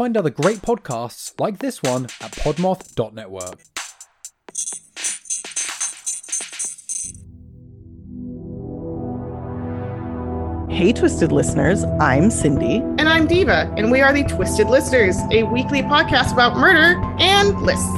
Find other great podcasts like this one at podmoth.network. Hey, Twisted listeners, I'm Cindy. And I'm Diva, and we are the Twisted Listeners, a weekly podcast about murder and lists.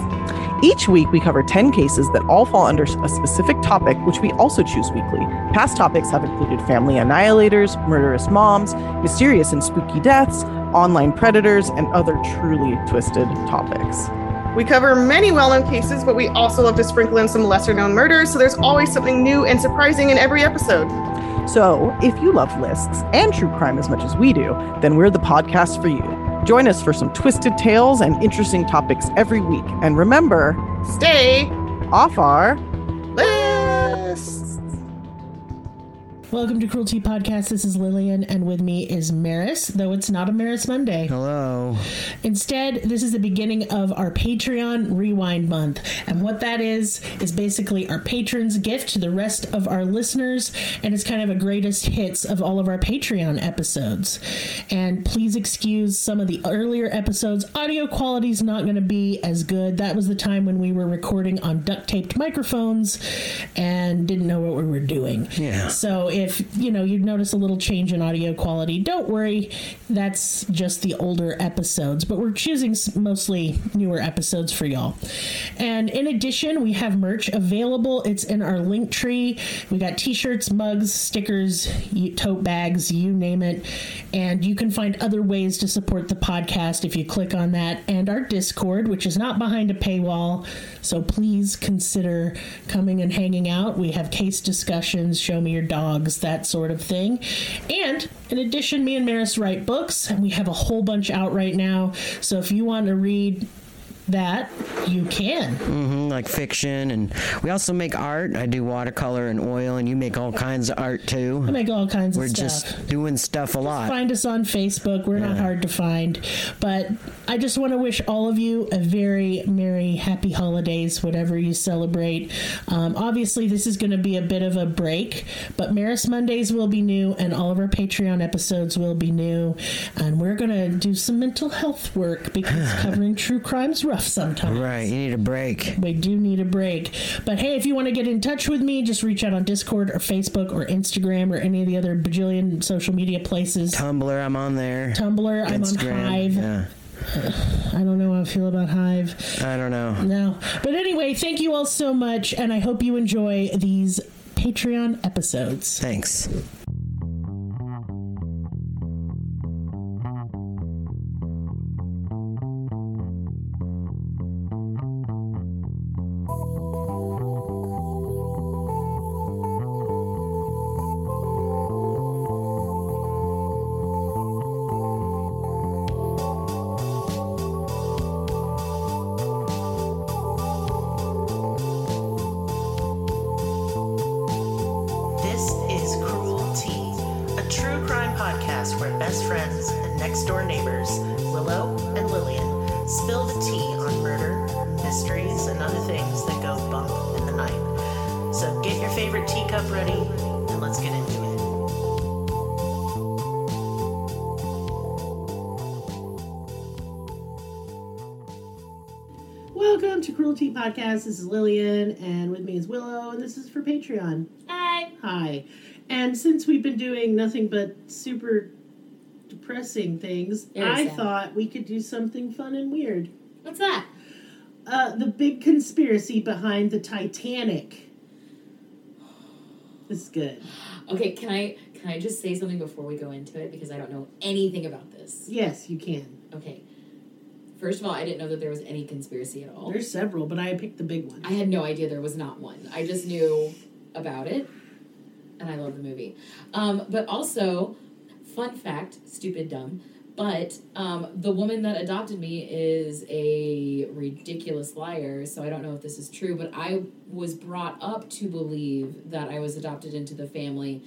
Each week, we cover 10 cases that all fall under a specific topic, which we also choose weekly. Past topics have included family annihilators, murderous moms, mysterious and spooky deaths, online predators, and other truly twisted topics. We cover many well known cases, but we also love to sprinkle in some lesser known murders, so there's always something new and surprising in every episode. So, if you love lists and true crime as much as we do, then we're the podcast for you. Join us for some twisted tales and interesting topics every week. And remember, stay off our Welcome to Cruel Tea Podcast. This is Lillian, and with me is Merris, though it's not a Merris Monday. Hello. Instead, this is the beginning of our Patreon Rewind Month. And what that is, is basically our patrons' gift to the rest of our listeners, and it's kind of a greatest hits of all of our Patreon episodes. And please excuse some of the earlier episodes. Audio quality is not going to be as good. That was the time when we were recording on duct taped microphones and didn't know what we were doing. Yeah. So if you know you notice a little change in audio quality, don't worry. That's just the older episodes, but we're choosing mostly newer episodes for y'all. And in addition, we have merch available. It's in our link tree. We got t-shirts, mugs, stickers, tote bags, you name it. And you can find other ways to support the podcast if you click on that and our Discord, which is not behind a paywall. So please consider coming and hanging out. We have case discussions, show me your dogs that sort of thing. And in addition, me and Merris write books, and we have a whole bunch out right now. So if you want to read that you can. Mm-hmm, like fiction and we also make art. I do watercolor and oil and you make all kinds of art too. I make all kinds we're of stuff we're just doing stuff a lot. find us on facebook. We're yeah. not hard to find. But i just want to wish all of you a very merry happy holidays whatever you celebrate. Um, obviously this is going to be a bit of a break but Merris mondays will be new and all of our patreon episodes will be new. And we're going to do some mental health work because covering true crimes rough sometimes. Right, you need a break. We do need a break. But hey, if you want to get in touch with me, just reach out on Discord or Facebook or Instagram or any of the other bajillion social media places. Tumblr, I'm on there. Tumblr, Instagram, I'm on Hive. Yeah. I don't know how I feel about Hive. I don't know. No. But anyway, thank you all so much, and I hope you enjoy these Patreon episodes. Thanks. Podcast. This is Lillian, and with me is Willow, and this is for Patreon. Hi. Hi. And since we've been doing nothing but super depressing things, I sad. thought we could do something fun and weird. What's that? Uh, the big conspiracy behind the Titanic. This is good. Okay, can I can I just say something before we go into it because I don't know anything about this? Yes, you can. Okay. First of all, I didn't know that there was any conspiracy at all. There's several, but I picked the big one. I had no idea there was not one. I just knew about it, and I love the movie. Um, but also, fun fact, stupid dumb, but um, the woman that adopted me is a ridiculous liar, so I don't know if this is true, but I was brought up to believe that I was adopted into the family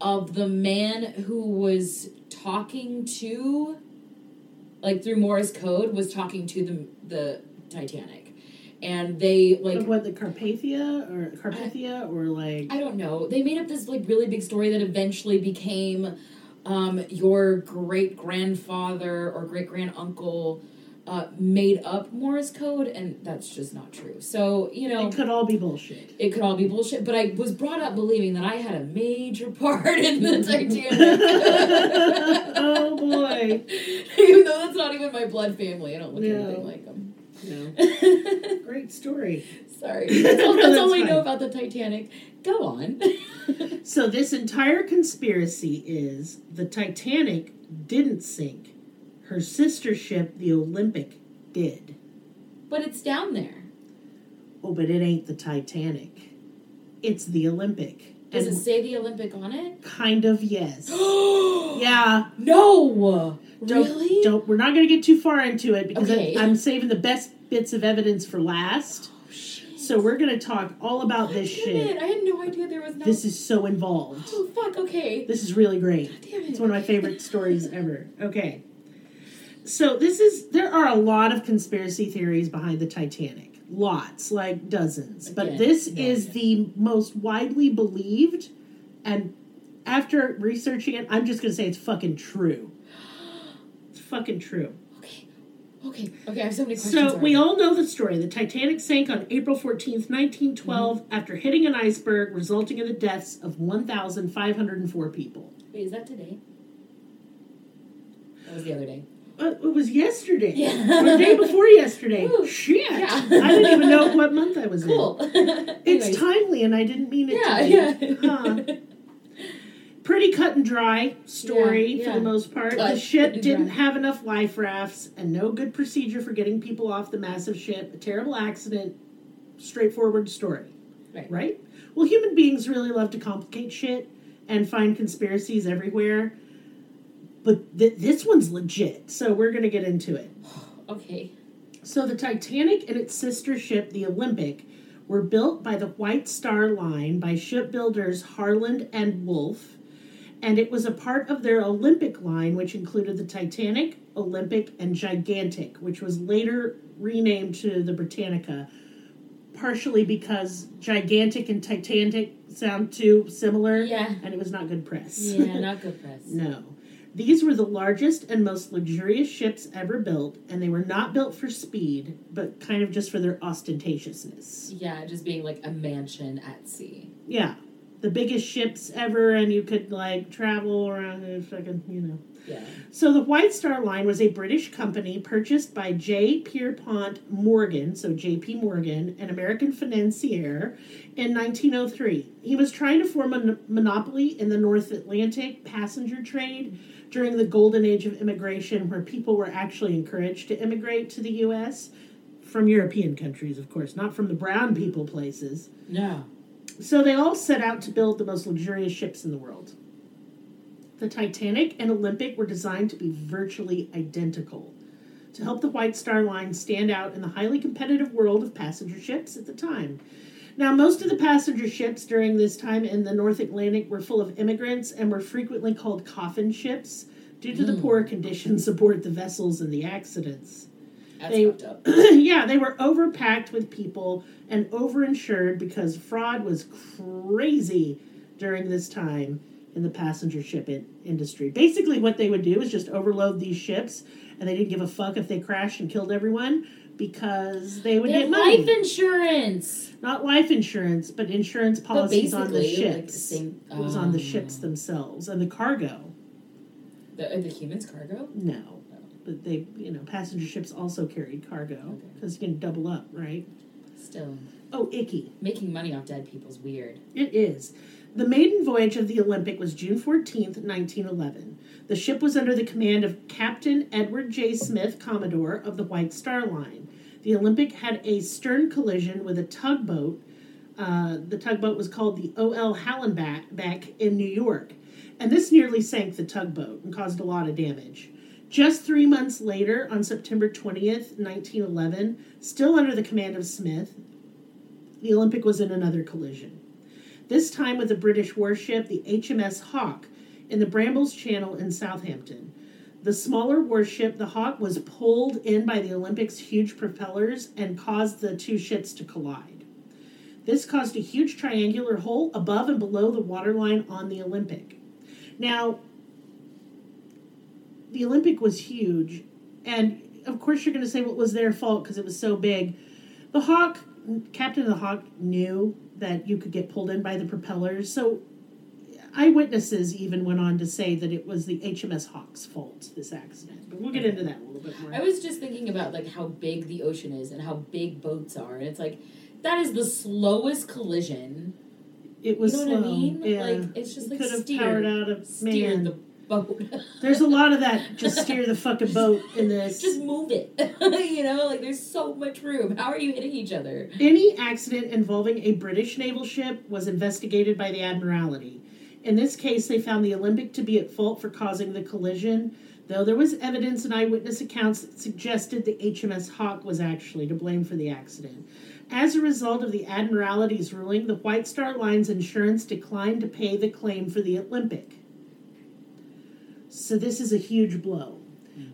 of the man who was talking to like through Morse code was talking to the the Titanic, and they like what the Carpathia or Carpathia I, or like I don't know. They made up this like really big story that eventually became um, your great grandfather or great grand uncle uh, made up Morse code, and that's just not true. So you know, It could all be bullshit. it could all be bullshit. But I was brought up believing that I had a major part in the Titanic, oh boy. even though that's not even my blood family. I don't look No. anything like them. No. Great story. Sorry, that's all, that's all I know about the Titanic. Go on. So this entire conspiracy is the Titanic didn't sink. Her sister ship, the Olympic, did. but it's down there. Oh, but it ain't the Titanic. It's the Olympic. Does it say the Olympic on it? kind of yes. yeah. No. Don't, really? Don't. We're not going to get too far into it because Okay. I, I'm saving the best bits of evidence for last. Oh, shit. So we're going to talk all about this shit. it! I had no idea there was no. This is so involved. Oh fuck! Okay. This is really great. Damn it! It's one of my favorite stories ever. Okay. So this is there are a lot of conspiracy theories behind the Titanic. Lots, like dozens. But this no is idea. the most widely believed and after researching it, I'm just going to say it's fucking true. It's fucking true. Okay. Okay. Okay. I have so many questions. So we all know the story. The Titanic sank on April 14th, 1912 Mm-hmm. after hitting an iceberg resulting in the deaths of 1,504 people. Wait, is that today? That was the other day. Uh, it was yesterday. Yeah. Or the day before yesterday. Woo. Shit. Yeah. I didn't even know what month I was Cool. in. It's Anyways. timely and I didn't mean it Yeah. to be. Yeah. Huh. Pretty cut and dry story for the most part. The ship didn't dry. have enough life rafts and no good procedure for getting people off the massive ship. A terrible accident. Straightforward story. Right. Right? Well, human beings really love to complicate shit and find conspiracies everywhere. But th- this one's legit, so we're going to get into it. Okay. So the Titanic and its sister ship, the Olympic, were built by the White Star Line by shipbuilders Harland and Wolff, and it was a part of their Olympic line, which included the Titanic, Olympic, and Gigantic, which was later renamed to the Britannica, partially because Gigantic and Titanic sound too similar, Yeah. and it was not good press. Yeah. Not good press. No. These were the largest and most luxurious ships ever built, and they were not built for speed, but kind of just for their ostentatiousness. Yeah, just being like a mansion at sea. Yeah. The biggest ships ever, and you could, like, travel around and fucking, you know. Yeah. So the White Star Line was a British company purchased by J. Pierpont Morgan, so J.P. Morgan, an American financier, in 1903. He was trying to form a monopoly in the North Atlantic passenger trade during the golden age of immigration, where people were actually encouraged to immigrate to the U.S. from European countries, of course, not from the brown people places. No. So they all set out to build the most luxurious ships in the world. The Titanic and Olympic were designed to be virtually identical to help the White Star Line stand out in the highly competitive world of passenger ships at the time. Now, most of the passenger ships during this time in the North Atlantic were full of immigrants and were frequently called coffin ships due to the hmm. poor conditions aboard the vessels and the accidents. That's They- yeah, they were overpacked with people and overinsured because fraud was crazy during this time in the passenger ship in- industry. Basically, what they would do is just overload these ships, and they didn't give a fuck if they crashed and killed everyone because they would They get have money. life insurance. Not life insurance, but insurance But policies on the ships. like the same. it was on the um, ships themselves and the cargo. The, the humans cargo. No, but they, you know, passenger ships also carried cargo Okay. because you can double up, right? Still, Oh, icky. making money off dead people's weird. It is. The maiden voyage of the Olympic was June 14th, 1911. The ship was under the command of Captain Edward J. Smith, Commodore of the White Star Line. The Olympic had a stern collision with a tugboat. Uh, the tugboat was called the O.L. Hallenbeck in New York. And this nearly sank the tugboat and caused a lot of damage. Just three months later, on September 20th, 1911, still under the command of Smith, the Olympic was in another collision this time with a British warship, the HMS Hawk, in the Brambles Channel in Southampton. The smaller warship, the Hawk, was pulled in by the Olympic's huge propellers and caused the two ships to collide. This caused a huge triangular hole above and below the waterline on the Olympic. Now, the Olympic was huge, and of course you're going to say what was their fault because it was so big. The Hawk, Captain of the Hawk, knew that you could get pulled in by the propellers, so eyewitnesses even went on to say that it was the HMS Hawk's fault this accident. But we'll get into that a little bit more. I was just thinking about like how big the ocean is and how big boats are, and it's like that is the slowest collision. it was you know what I slow. mean? Yeah. Like it's just like could have steer, powered out of man. the boat. There's a lot of that. Just steer the fucking boat in this. just move it. you know, like there's so much room. How are you hitting each other? Any accident involving a British naval ship was investigated by the Admiralty. In this case, they found the Olympic to be at fault for causing the collision, though there was evidence and eyewitness accounts that suggested the HMS Hawk was actually to blame for the accident. As a result of the Admiralty's ruling, the White Star Line's insurance declined to pay the claim for the Olympic. So this is a huge blow.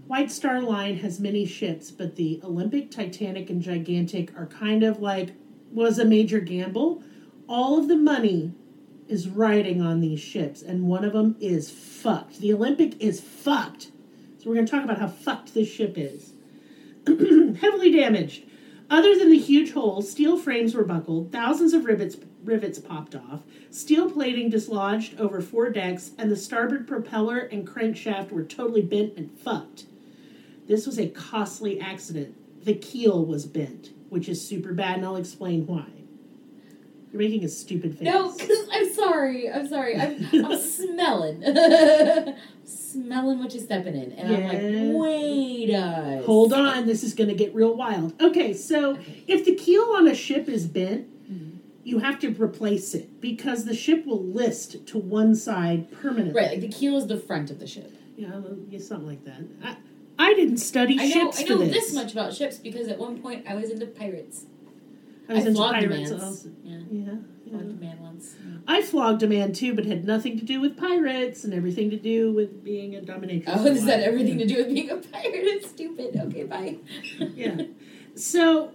White Star Line has many ships, but the Olympic, Titanic, and Gigantic are kind of like was a major gamble. All of the money is riding on these ships, and one of them is fucked. The Olympic is fucked. So we're going to talk about how fucked this ship is. Heavily damaged. Other than the huge holes, steel frames were buckled, thousands of rivets rivets popped off, steel plating dislodged over four decks, and the starboard propeller and crankshaft were totally bent and fucked. This was a costly accident. The keel was bent, which is super bad, and I'll explain why. You're making a stupid face. No, because I'm sorry. I'm sorry. I'm, I'm smelling. smelling what you're stepping in. And I'm like, wait a Hold on, this is going to get real wild. Okay, so if the keel on a ship is bent, Mm-hmm. you have to replace it because the ship will list to one side permanently. Right, like the keel is the front of the ship. Yeah, something like that. I, I didn't study I know, ships I know this. this much about ships because at one point I was into pirates. I was I into pirates. also. Yeah, Yeah, yeah. flogged a man once. I flogged a man too, but had nothing to do with pirates and everything to do with being a dominatrix. Oh, is that everything to do with being a pirate? It's stupid. Okay, bye. Yeah. So,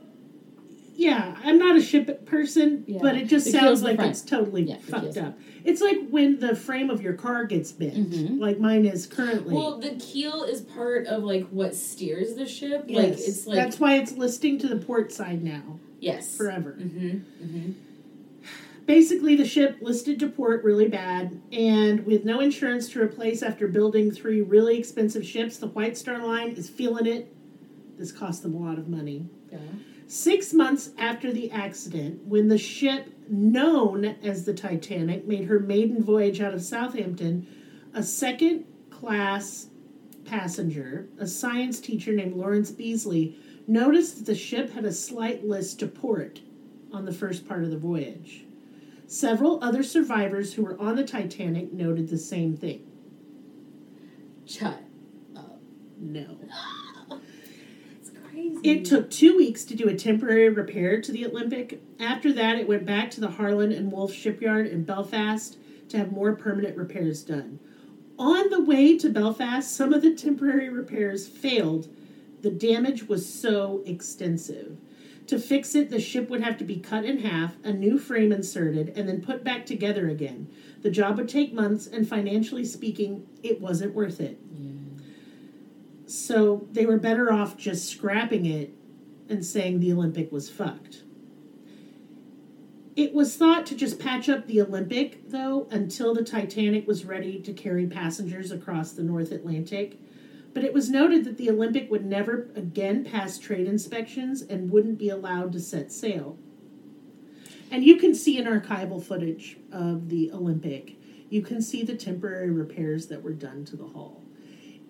yeah, I'm not a ship person, Yeah. but it just sounds like it's totally Yeah, fucked up. It's like when the frame of your car gets bent, Mhm. like mine is currently. Well, the keel is part of like what steers the ship. yes. Like it's like that's why it's listing to the port side now yes, forever. Mm-hmm. Mm-hmm. Basically, the ship listed to port really bad, and with no insurance to replace after building three really expensive ships, the White Star Line is feeling it. This cost them a lot of money. Yeah. Six months after the accident, when the ship known as the Titanic made her maiden voyage out of Southampton, a second class passenger, a science teacher named Lawrence Beesley, noticed that the ship had a slight list to port on the first part of the voyage. Several other survivors who were on the Titanic noted the same thing. Shut. No. It's crazy. It took two weeks to do a temporary repair to the Olympic. After that, it went back to the Harland and Wolff shipyard in Belfast to have more permanent repairs done. On the way to Belfast, some of the temporary repairs failed. The damage was so extensive. To fix it, the ship would have to be cut in half, a new frame inserted, and then put back together again. The job would take months, and financially speaking, it wasn't worth it. So they were better off just scrapping it and saying the Olympic was fucked. It was thought to just patch up the Olympic, though, until the Titanic was ready to carry passengers across the North Atlantic. But it was noted that the Olympic would never again pass trade inspections and wouldn't be allowed to set sail. And you can see in archival footage of the Olympic, you can see the temporary repairs that were done to the hull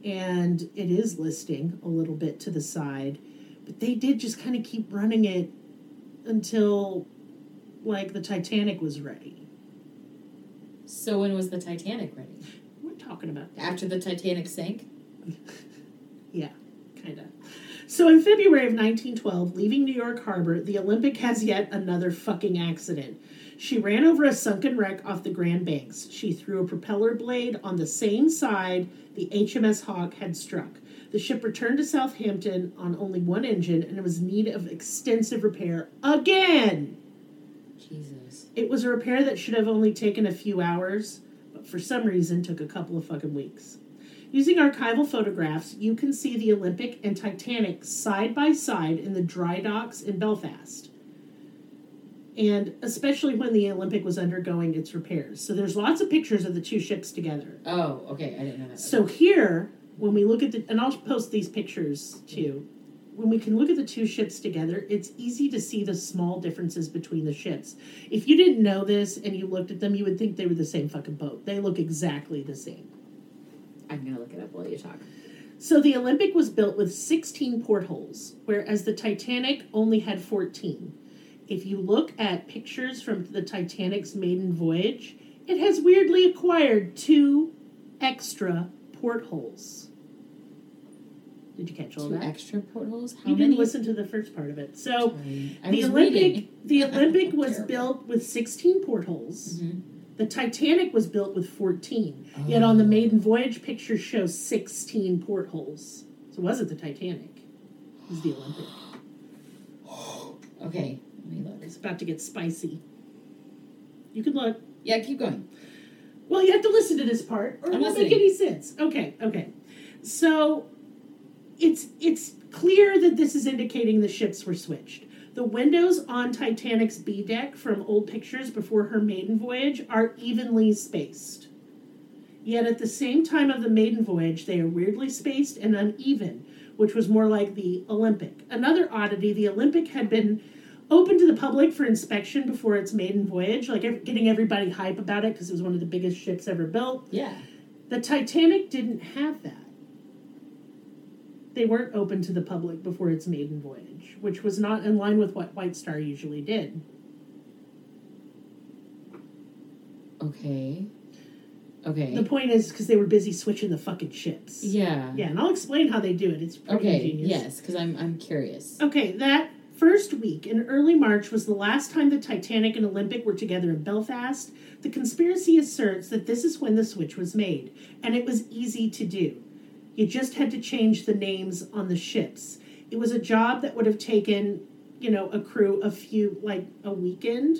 and it is listing a little bit to the side but they did just kind of keep running it until like the titanic was ready so when was the Titanic ready? we're talking about After the Titanic sank? yeah kind of so in february of 1912 leaving new york harbor the olympic has yet another fucking accident. She ran over a sunken wreck off the grand banks. She threw a propeller blade on the same side the hms hawk had struck. The ship returned to southampton on only one engine and it was in need of extensive repair again! Jesus. It was a repair that should have only taken a few hours, but for some reason took a couple of fucking weeks. Using archival photographs, you can see the Olympic and Titanic side by side in the dry docks in Belfast. And especially when the Olympic was undergoing its repairs. So there's lots of pictures of the two ships together. Oh, okay. I didn't know that. So here, when we look at the, and I'll post these pictures too. When we can look at the two ships together, it's easy to see the small differences between the ships. If you didn't know this and you looked at them, you would think they were the same fucking boat. They look exactly the same. I'm gonna look it up while you talk. So the Olympic was built with 16 portholes, whereas the Titanic only had 14. If you look at pictures from the Titanic's maiden voyage, it has weirdly acquired two extra portholes. Did you catch all Two that? extra portholes. How you many? didn't listen to the first part of it. So Sorry. I the Olympic the Olympic was Terrible. built with 16 portholes. Mhm. The Titanic was built with 14. Yet on the Oh. maiden voyage picture shows 16 portholes. So it wasn't the Titanic. It was the Olympic. Okay, let me look. It's about to get spicy. You can look. Yeah, keep going. Well, you have to listen to this part, or it won't make any sense. Okay, okay. So it's it's clear that this is indicating the ships were switched. The windows on Titanic's B deck from old pictures before her maiden voyage are evenly spaced. Yet at the same time of the maiden voyage, they are weirdly spaced and uneven, which was more like the Olympic. Another oddity the Olympic had been open to the public for inspection before its maiden voyage, like getting everybody hype about it because it was one of the biggest ships ever built. Yeah. The Titanic didn't have that. They weren't open to the public before its maiden voyage, which was not in line with what White Star usually did. Okay. Okay. The point is because they were busy switching the fucking ships. yeah. Yeah, and I'll explain how they do it. It's pretty Okay. ingenious. Yes, because I'm I'm curious. Okay, that first week in early March was the last time the Titanic and Olympic were together in Belfast. The conspiracy asserts that this is when the switch was made, and it was easy to do. You just had to change the names on the ships. It was a job that would have taken, you know, a crew a few, like a weekend.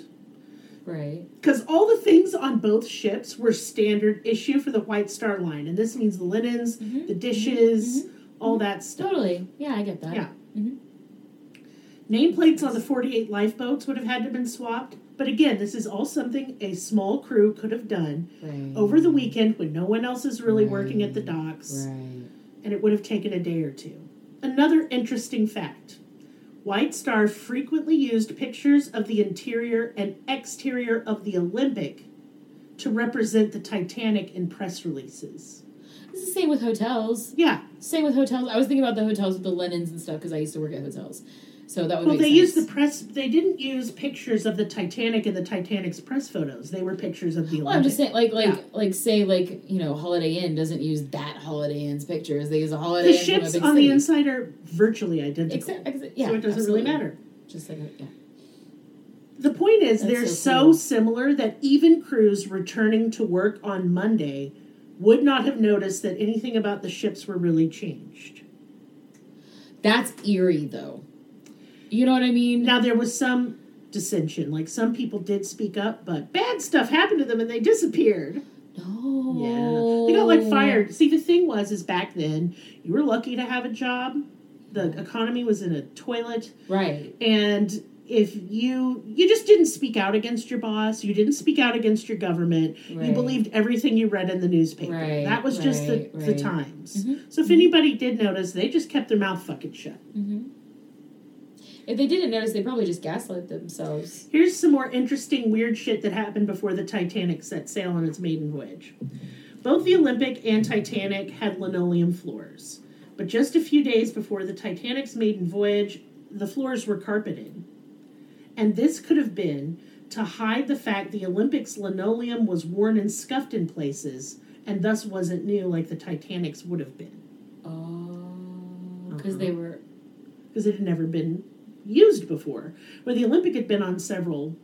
Right. Because all the things on both ships were standard issue for the White Star Line, and this means the linens, Mhm, the dishes, all that stuff. Totally. Yeah, I get that. Yeah. Mhm. Nameplates on the 48 lifeboats would have had to have been swapped, but again, this is all something a small crew could have done Right. over the weekend when no one else is really working at the docks, Right. and it would have taken a day or two. Another interesting fact White Star frequently used pictures of the interior and exterior of the Olympic to represent the Titanic in press releases. It's the same with hotels. Yeah, Same with hotels. I was thinking about the hotels with the linens and stuff because I used to work at hotels. So that would Well, they sense. used the press. They didn't use pictures of the Titanic in the Titanic's press photos. They were pictures of the Olympic. Well, I'm just saying, like, like, Yeah. like, say, like, you know, Holiday Inn doesn't use that Holiday Inn's pictures. They use a Holiday the Inn ships on city. the inside are virtually identical, yeah, so it doesn't absolutely. really matter. Just like, yeah. The point is, That's they're so so, similar that even crews returning to work on Monday would not have noticed that anything about the ships were really changed. That's eerie, though. You know what I mean? Now there was some dissension, like some people did speak up, but bad stuff happened to them and they disappeared. No. Yeah, they got like fired. See, the thing was, is back then you were lucky to have a job. The economy was in a toilet, Right. and if you you just didn't speak out against your boss, you didn't speak out against your government. You believed everything you read in the newspaper. Right, that was just the right, the right. times. Mhm. So if anybody did notice, they just kept their mouth fucking shut. Mm-hmm. If they didn't notice, they probably just gaslit themselves. Here's some more interesting, weird shit that happened before the Titanic set sail on its maiden voyage. Both the Olympic and Titanic had linoleum floors, but just a few days before the Titanic's maiden voyage, the floors were carpeted. And this could have been to hide the fact the Olympics linoleum was worn and scuffed in places and thus wasn't new like the Titanic's would have been Oh, because Uh-huh. they were. because it had never been used before. Where the Olympic had been on several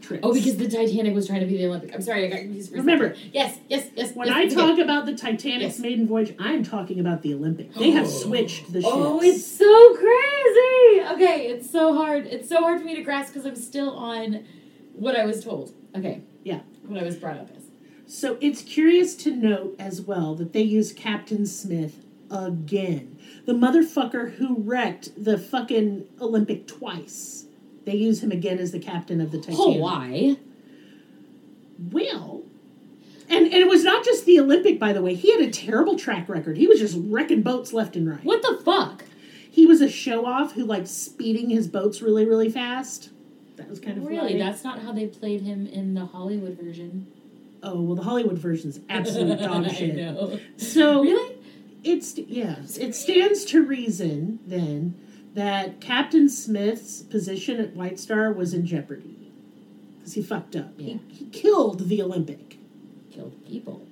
trips. Oh, because the Titanic was trying to be the Olympic. I'm sorry, I got confused for Remember, second. Yes, yes, yes. When yes, I okay. talk about the Titanic's Yes. maiden voyage, I'm talking about the Olympic. They have oh. switched the oh, ships. Oh, it's so crazy. Okay, it's so hard. It's so hard for me to grasp because I'm still on what I was told. Okay. Yeah. What I was brought up as. So it's curious to note as well that they use Captain Smith again. The motherfucker who wrecked the fucking Olympic twice. They use him again as the captain of the Titanic. Oh, why? Well, and, and it was not just the Olympic, by the way. He had a terrible track record. He was just wrecking boats left and right. What the fuck? He was a show off who liked speeding his boats really, really fast. That was kind of Really? funny. That's not how they played him in the Hollywood version. oh well, the Hollywood version's absolute dog shit. So Really? It's yes, it stands to reason then that Captain Smith's position at White Star was in jeopardy because he fucked up. Yeah. He, he killed the Olympic. Killed people.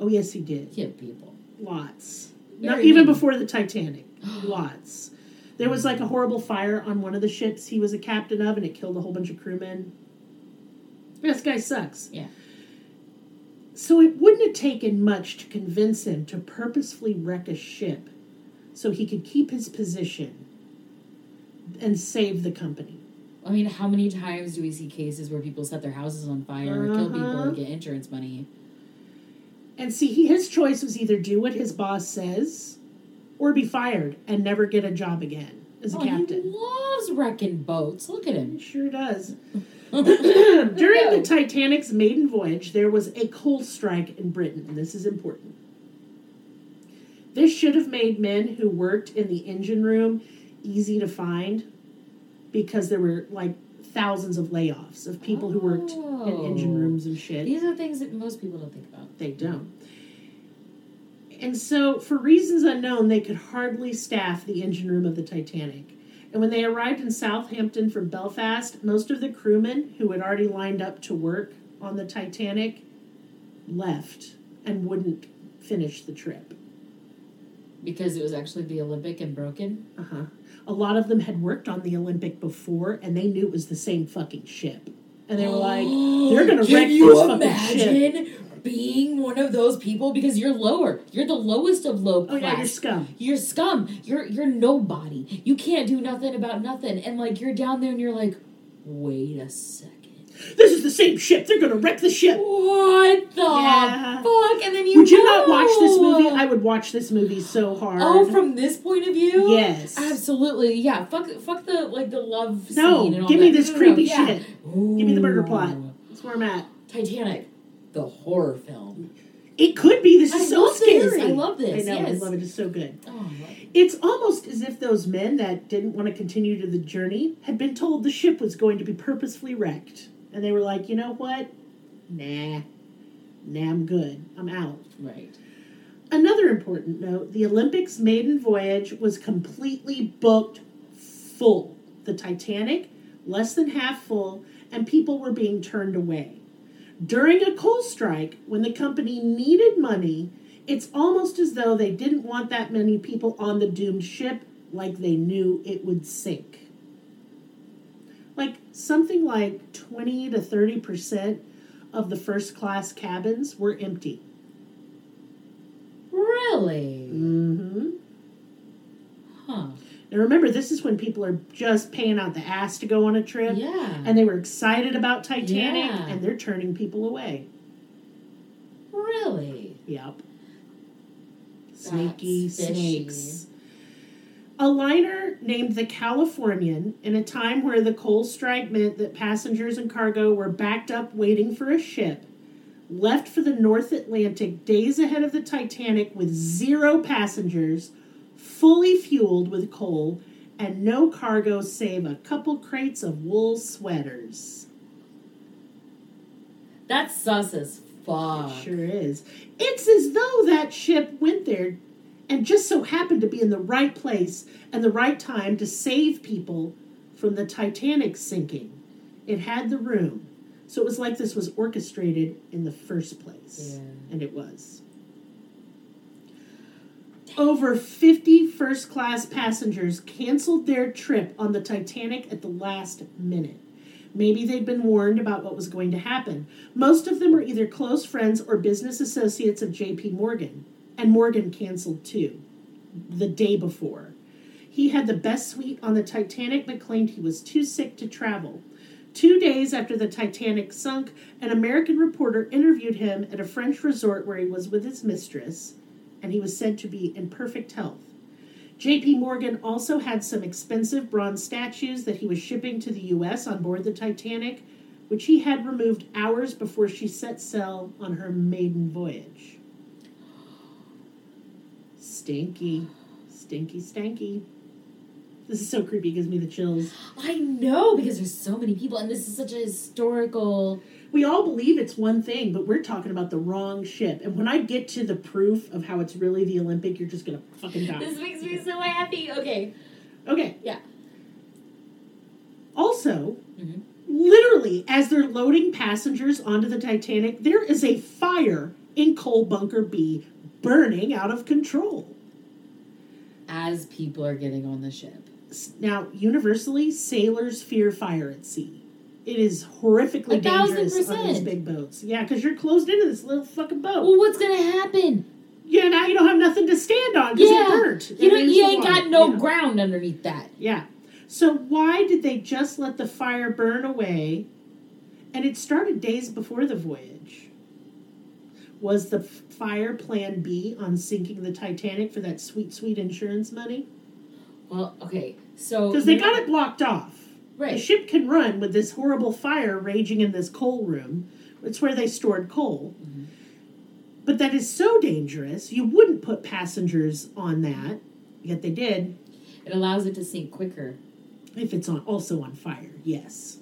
Oh yes, he did. Killed people. Lots. Very Not even before the Titanic. Lots. There was like a horrible fire on one of the ships he was a captain of, and it killed a whole bunch of crewmen. This guy sucks. Yeah. So it wouldn't have taken much to convince him to purposefully wreck a ship so he could keep his position and save the company. I mean, how many times do we see cases where people set their houses on fire or kill people Uh-huh. get insurance money? And see, he, his choice was either do what his boss says or be fired and never get a job again as a Oh, he captain. loves wrecking boats. Look at him. He sure does. During the Titanic's maiden voyage, there was a coal strike in Britain, and this is important. This should have made men who worked in the engine room easy to find because there were like thousands of layoffs of people who worked in oh. engine Oh. rooms and shit. These are things that most people don't think about. They don't. And so, for reasons unknown, they could hardly staff the engine room of the Titanic. And when they arrived in Southampton from Belfast, most of the crewmen who had already lined up to work on the Titanic left and wouldn't finish the trip. Because it was actually the Olympic and broken. Uh huh. A lot of them had worked on the Olympic before, and they knew it was the same fucking ship. And they were like, "They're gonna Can wreck you this fucking ship." Being one of those people? Because you're lower. You're the lowest of low class. Oh yeah, you're scum. You're scum. You're you're nobody. You can't do nothing about nothing. And like you're down there and you're like, wait a second. This is the same ship. They're gonna wreck the ship. What the Yeah. fuck? And then you Would you not watch this movie? I would watch this movie so hard. Oh, from this point of view? Yes. Absolutely. Yeah. Fuck fuck the like the love No, scene and all give me this No, no, no, creepy yeah. shit. Give me the murder Ooh. plot. That's where I'm at. Titanic, the horror film. It could be. This is I so love this. scary. I love this, I know. I love it. It's so good. Oh, it. It's almost as if those men that didn't want to continue to the journey had been told the ship was going to be purposefully wrecked, and they were like, you know what? Nah, nah, I'm good. I'm out. right. Another important note the Olympics maiden voyage was completely booked full. The Titanic, less than half full, and people were being turned away. During a coal strike, when the company needed money, it's almost as though they didn't want that many people on the doomed ship like they knew it would sink. Like something like 20 to 30% of the first class cabins were empty. Really? Mm-hmm. Huh. Now remember, this is when people are just paying out the ass to go on a trip, Yeah. and they were excited about Titanic, Yeah. and they're turning people away. really? Yep. Sneaky snakes. A liner named the Californian, in a time where the coal strike meant that passengers and cargo were backed up waiting for a ship, left for the North Atlantic days ahead of the Titanic with zero passengers, fully fueled with coal, and no cargo save a couple crates of wool sweaters. That's sus as fuck. Sure is. It's as though that ship went there and just so happened to be in the right place and the right time to save people from the Titanic sinking. It had the room. So it was like this was orchestrated in the first place. Yeah. And it was. Over 50 first class passengers canceled their trip on the Titanic at the last minute. Maybe they'd been warned about what was going to happen. Most of them were either close friends or business associates of JP Morgan, and Morgan canceled too the day before. He had the best suite on the Titanic but claimed he was too sick to travel. Two days after the Titanic sunk, an American reporter interviewed him at a French resort where he was with his mistress, and he was said to be in perfect health. JP Morgan also had some expensive bronze statues that he was shipping to the US on board the Titanic, which he had removed hours before she set sail on her maiden voyage. Stinky. Stinky, stanky. This is so creepy, it gives me the chills. I know because there's so many people, and this is such a historical. We all believe it's one thing, but we're talking about the wrong ship. And when I get to the proof of how it's really the Olympic, you're just gonna fucking die. This makes me so happy. Okay, Okay. Yeah. Also, Mhm. literally, as they're loading passengers onto the Titanic, there is a fire in Coal Bunker B burning out of control. as people are getting on the ship. Now, universally, sailors fear fire at sea. It is horrifically dangerous on these big boats. Yeah, because you're closed into this little fucking boat. Well, what's gonna happen? Yeah, now you don't have nothing to stand on because Yeah, it burnt. you. You ain't got no you know? ground underneath that. Yeah. So why did they just let the fire burn away? And it started days before the voyage. Was the fire plan B on sinking the Titanic for that sweet, sweet insurance money? Well, okay, so Because they got it blocked off. The ship can run with this horrible fire raging in this coal room. It's where they stored coal. Mm-hmm. But that is so dangerous. You wouldn't put passengers on that, yet they did. It allows it to sink quicker. If it's on also on fire, yes.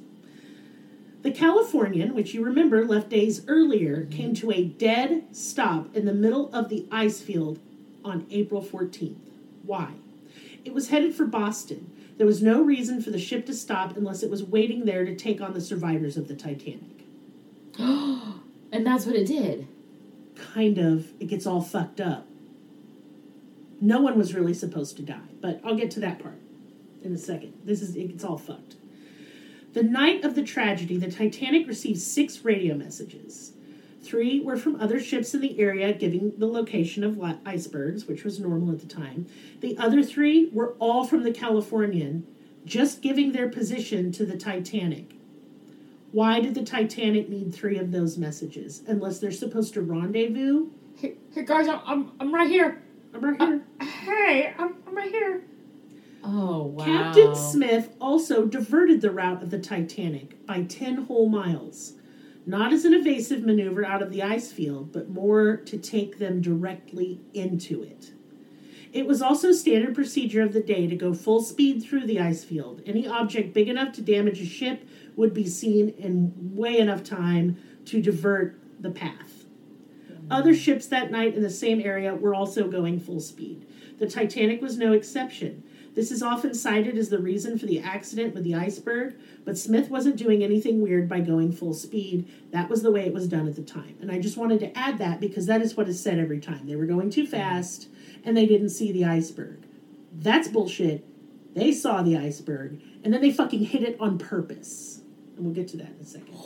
The Californian, which you remember left days earlier, came to a dead stop in the middle of the ice field on April 14th. Why? It was headed for Boston. There was no reason for the ship to stop unless it was waiting there to take on the survivors of the Titanic. and that's what it did. Kind of, it gets all fucked up. No one was really supposed to die, but I'll get to that part in a second. This is, it gets all fucked. The night of the tragedy, the Titanic received six radio messages. Three were from other ships in the area giving the location of icebergs, which was normal at the time. The other three were all from the Californian, just giving their position to the Titanic. Why did the Titanic need three of those messages? Unless they're supposed to rendezvous? Hey, hey guys, I'm, I'm, I'm right here. I'm right here. Uh, hey, I'm, I'm right here. Oh wow. Captain Smith also diverted the route of the Titanic by 10 whole miles. Not as an evasive maneuver out of the ice field, but more to take them directly into it. It was also standard procedure of the day to go full speed through the ice field. Any object big enough to damage a ship would be seen in way enough time to divert the path. Other ships that night in the same area were also going full speed. The Titanic was no exception. This is often cited as the reason for the accident with the iceberg, but Smith wasn't doing anything weird by going full speed. That was the way it was done at the time. And I just wanted to add that because that is what is said every time. They were going too fast and they didn't see the iceberg. That's bullshit. They saw the iceberg and then they fucking hit it on purpose. And we'll get to that in a second.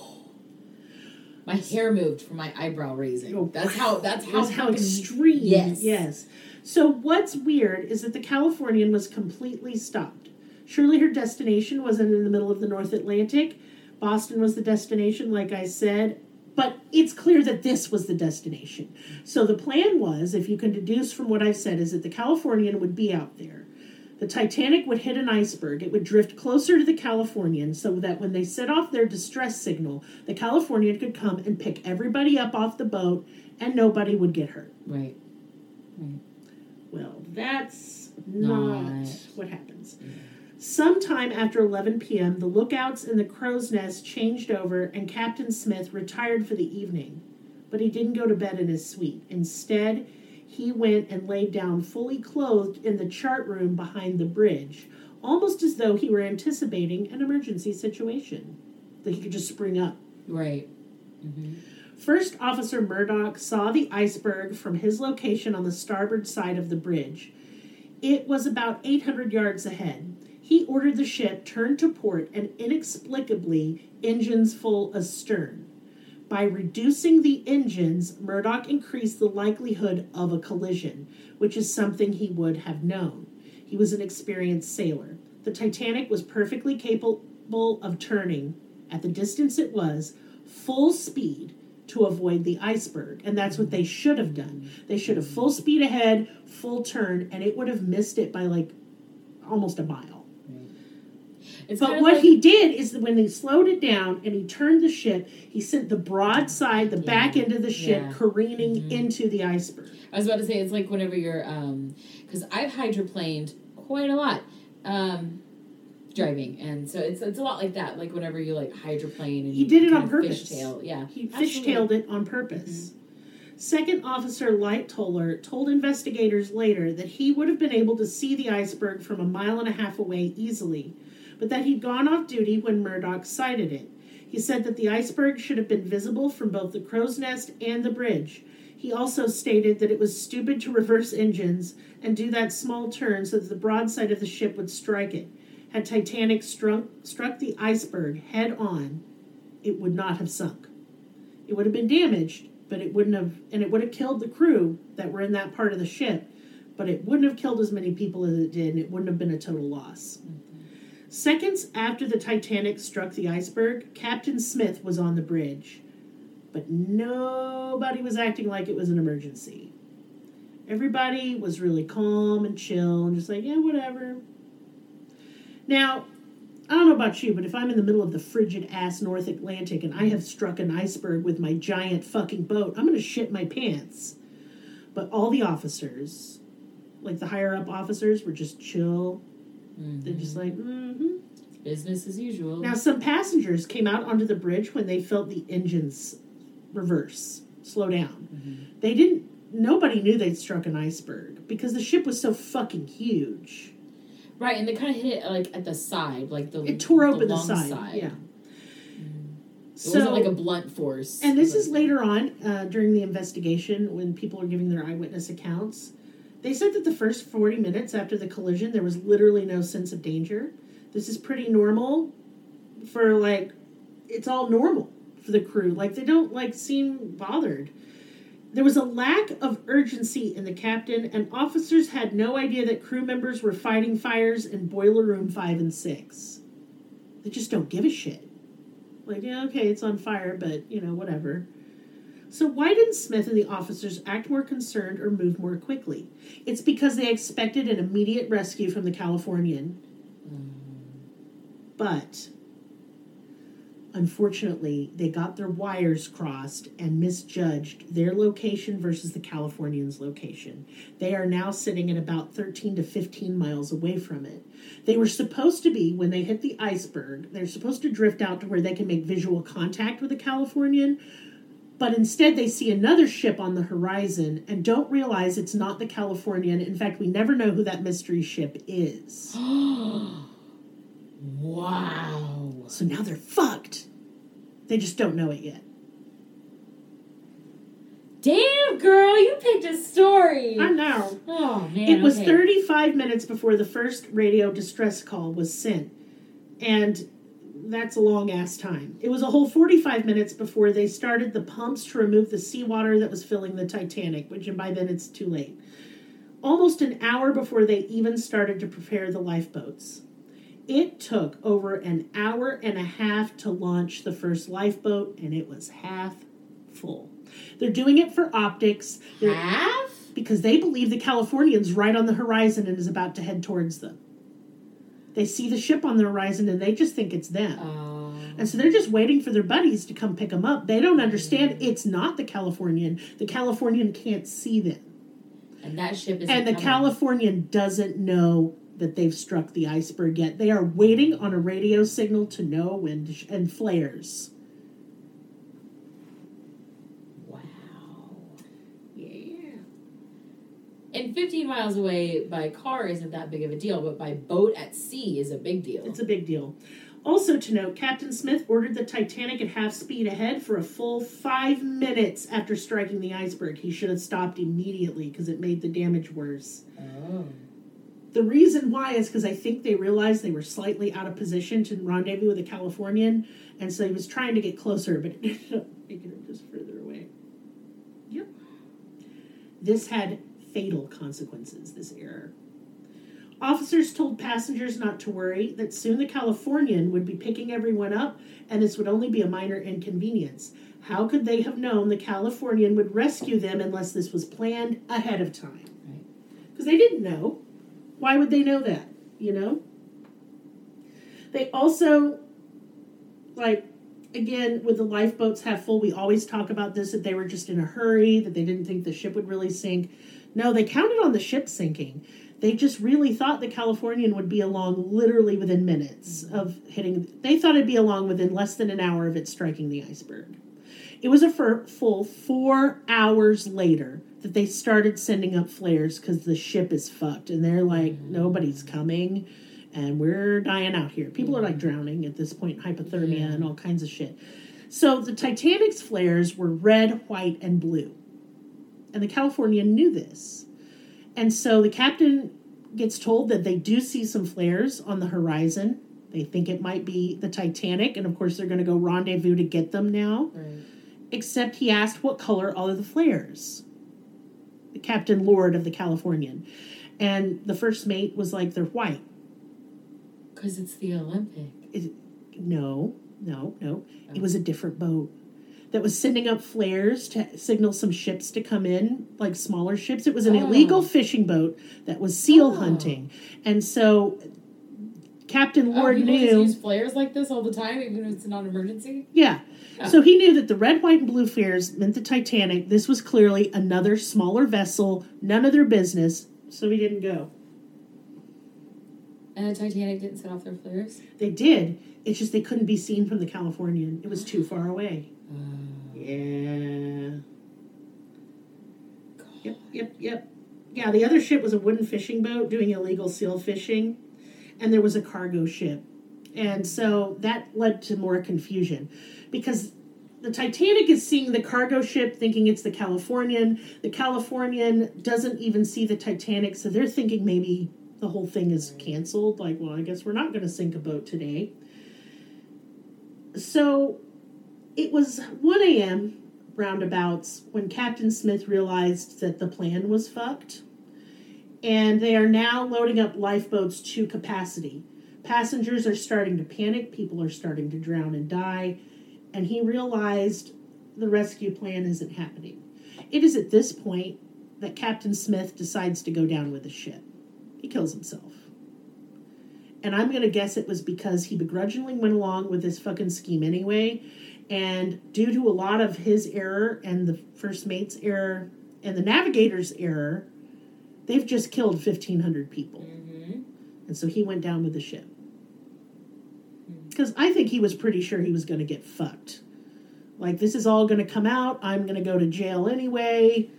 My hair moved from my eyebrow raising. Oh, that's how. That's how. That's how extreme. Yes. Yes. So what's weird is that the Californian was completely stopped. Surely her destination wasn't in the middle of the North Atlantic. Boston was the destination, like I said. But it's clear that this was the destination. So the plan was, if you can deduce from what I've said, is that the Californian would be out there. The Titanic would hit an iceberg. It would drift closer to the Californian so that when they set off their distress signal, the Californian could come and pick everybody up off the boat and nobody would get hurt. Right. Well, that's not, Not. what happens. Sometime after 11 p.m., the lookouts in the crow's nest changed over and Captain Smith retired for the evening. But he didn't go to bed in his suite. Instead, he went and laid down fully clothed in the chart room behind the bridge, almost as though he were anticipating an emergency situation that he could just spring up. Right. Mm-hmm. First Officer Murdoch saw the iceberg from his location on the starboard side of the bridge. It was about 800 yards ahead. He ordered the ship turned to port and inexplicably engines full astern. By reducing the engines, Murdoch increased the likelihood of a collision, which is something he would have known. He was an experienced sailor. The Titanic was perfectly capable of turning at the distance it was, full speed to avoid the iceberg. And that's what they should have done. They should have full speed ahead, full turn, and it would have missed it by like almost a mile. It's But what like- he did is that when they slowed it down and he turned the ship, he sent the broadside, the back end of the ship, Yeah. Mm-hmm. careening into the iceberg. I was about to say it's like whenever you're um because I've hydroplaned quite a lot um driving and so it's it's a lot like that like whenever you like hydroplane and He did it on purpose. fishtail yeah He fishtailed it on purpose. Mm-hmm. Second Officer Light Lightoller told investigators later that he would have been able to see the iceberg from a mile and a half away easily, but that he'd gone off duty when Murdoch sighted it. He said that the iceberg should have been visible from both the crow's nest and the bridge. He also stated that it was stupid to reverse engines and do that small turn so that the broadside of the ship would strike it. Had Titanic struck, struck the iceberg head on, it would not have sunk. It would have been damaged, but it wouldn't have, and it would have killed the crew that were in that part of the ship, but it wouldn't have killed as many people as it did, and it wouldn't have been a total loss. Seconds after the Titanic struck the iceberg, Captain Smith was on the bridge, but nobody was acting like it was an emergency. Everybody was really calm and chill and just like, yeah, whatever. Now, I don't know about you, but if I'm in the middle of the frigid ass North Atlantic and I have struck an iceberg with my giant fucking boat, I'm gonna shit my pants. But all the officers, like the higher up officers, were just chill. They're just like, mm-hmm. business as usual Now, some passengers came out onto the bridge when they felt the engines reverse, slow down. They didn't, nobody knew they'd struck an iceberg because the ship was so fucking huge. Right and they kind of hit it like at the side like the It tore open the, long side. Yeah. it So, wasn't like a blunt force and this but- is later on uh, during the investigation when people are giving their eyewitness accounts. They said that the first 40 minutes after the collision, there was literally no sense of danger. This is pretty normal for like, it's all normal for the crew. Like, they don't like seem bothered. There was a lack of urgency in the captain, and officers had no idea that crew members were fighting fires in boiler room 5 and 6. They just don't give a shit. Like, yeah, okay, it's on fire, but, you know, whatever. So, why didn't Smith and the officers act more concerned or move more quickly? It's because they expected an immediate rescue from the Californian. Mm. But, unfortunately, they got their wires crossed and misjudged their location versus the Californian's location. They are now sitting at about 13 to 15 miles away from it. They were supposed to be, when they hit the iceberg, they're supposed to drift out to where they can make visual contact with the Californian, but instead they see another ship on the horizon and don't realize it's not the Californian. In fact, we never know who that mystery ship is. wow So now they're fucked. They just don't know it yet. damn girl you picked a story I know. oh man It was okay. 35 minutes before the first radio distress call was sent. And that's a long ass time. It was a whole 45 minutes before they started the pumps to remove the seawater that was filling the Titanic, which and by then it's too late. Almost an hour before they even started to prepare the lifeboats. It took over an hour and a half to launch the first lifeboat, and it was half full. They're doing it for optics. They're, half because they believe the Californian's right on the horizon and is about to head towards them. They see the ship on the horizon and they just think it's them. Oh. And so they're just waiting for their buddies to come pick them up. They don't understand mm. it's not the Californian. The Californian can't see them. and that ship is And the Californian doesn't know that they've struck the iceberg yet. They are waiting on a radio signal to know when and flares. wow Yeah. and 15 miles away by car isn't that big of a deal but by boat at sea is a big deal It's a big deal. Also to note, Captain Smith ordered the Titanic at half speed ahead for a full five minutes after striking the iceberg. He should have stopped immediately because it made the damage worse. oh The reason why is because I think they realized they were slightly out of position to rendezvous with the Californian, and so he was trying to get closer, but it ended up making him just further away. Yep. This had fatal consequences, this error. Officers told passengers not to worry, that soon the Californian would be picking everyone up and this would only be a minor inconvenience. How could they have known the Californian would rescue them unless this was planned ahead of time? Right. Because they didn't know. Why would they know that? You know? They also, like, again, with the lifeboats half full, we always talk about this that they were just in a hurry, that they didn't think the ship would really sink. No, they counted on the ship sinking. They just really thought the Californian would be along literally within minutes of hitting. They thought it'd be along within less than an hour of it striking the iceberg. It was a full four hours later that they started sending up flares because the ship is fucked and they're like, mm. nobody's coming and we're dying out here. People are like mm. drowning at this point, hypothermia and all kinds of shit. So the Titanic's flares were red, white, and blue. And the Californian knew this. And so the captain gets told that they do see some flares on the horizon. They think it might be the Titanic, and of course they're going to go rendezvous to get them now. Right. Except he asked what color are the flares. Captain Lord of the Californian. And the first mate was like, they're white. Because it's the Olympic. Is no, no, no. It oh. was a different boat that was sending up flares to signal some ships to come in, like smaller ships. It was an Oh. illegal fishing boat that was seal Oh. hunting, and so Captain Oh, Lord just knew. use flares like this all the time, even if it's not an emergency. Yeah. Oh. So he knew that the red, white, and blue flares meant the Titanic. This was clearly another smaller vessel, none of their business, so he didn't go. And the Titanic didn't set off their flares. They did. It's just they couldn't be seen from the Californian. It was too far away. Oh. Yeah. Yep, yep, yep. Yeah, the other ship was a wooden fishing boat doing illegal seal fishing, and there was a cargo ship. And so that led to more confusion because the Titanic is seeing the cargo ship thinking it's the Californian. The Californian doesn't even see the Titanic, so they're thinking maybe the whole thing is canceled. Like, well, I guess we're not going to sink a boat today. So it was 1 a.m. roundabouts when Captain Smith realized that the plan was fucked. And they are now loading up lifeboats to capacity. Passengers are starting to panic, people are starting to drown and die, and he realized the rescue plan isn't happening. It is at this point that Captain Smith decides to go down with the ship. He kills himself. And I'm going to guess it was because he begrudgingly went along with this fucking scheme anyway. And due to a lot of his error and the first mate's error and the navigator's error, they've just killed 1,500 people. Mm-hmm. And so he went down with the ship. Because I think he was pretty sure he was going to get fucked. Like, this is all going to come out. I'm going to go to jail anyway.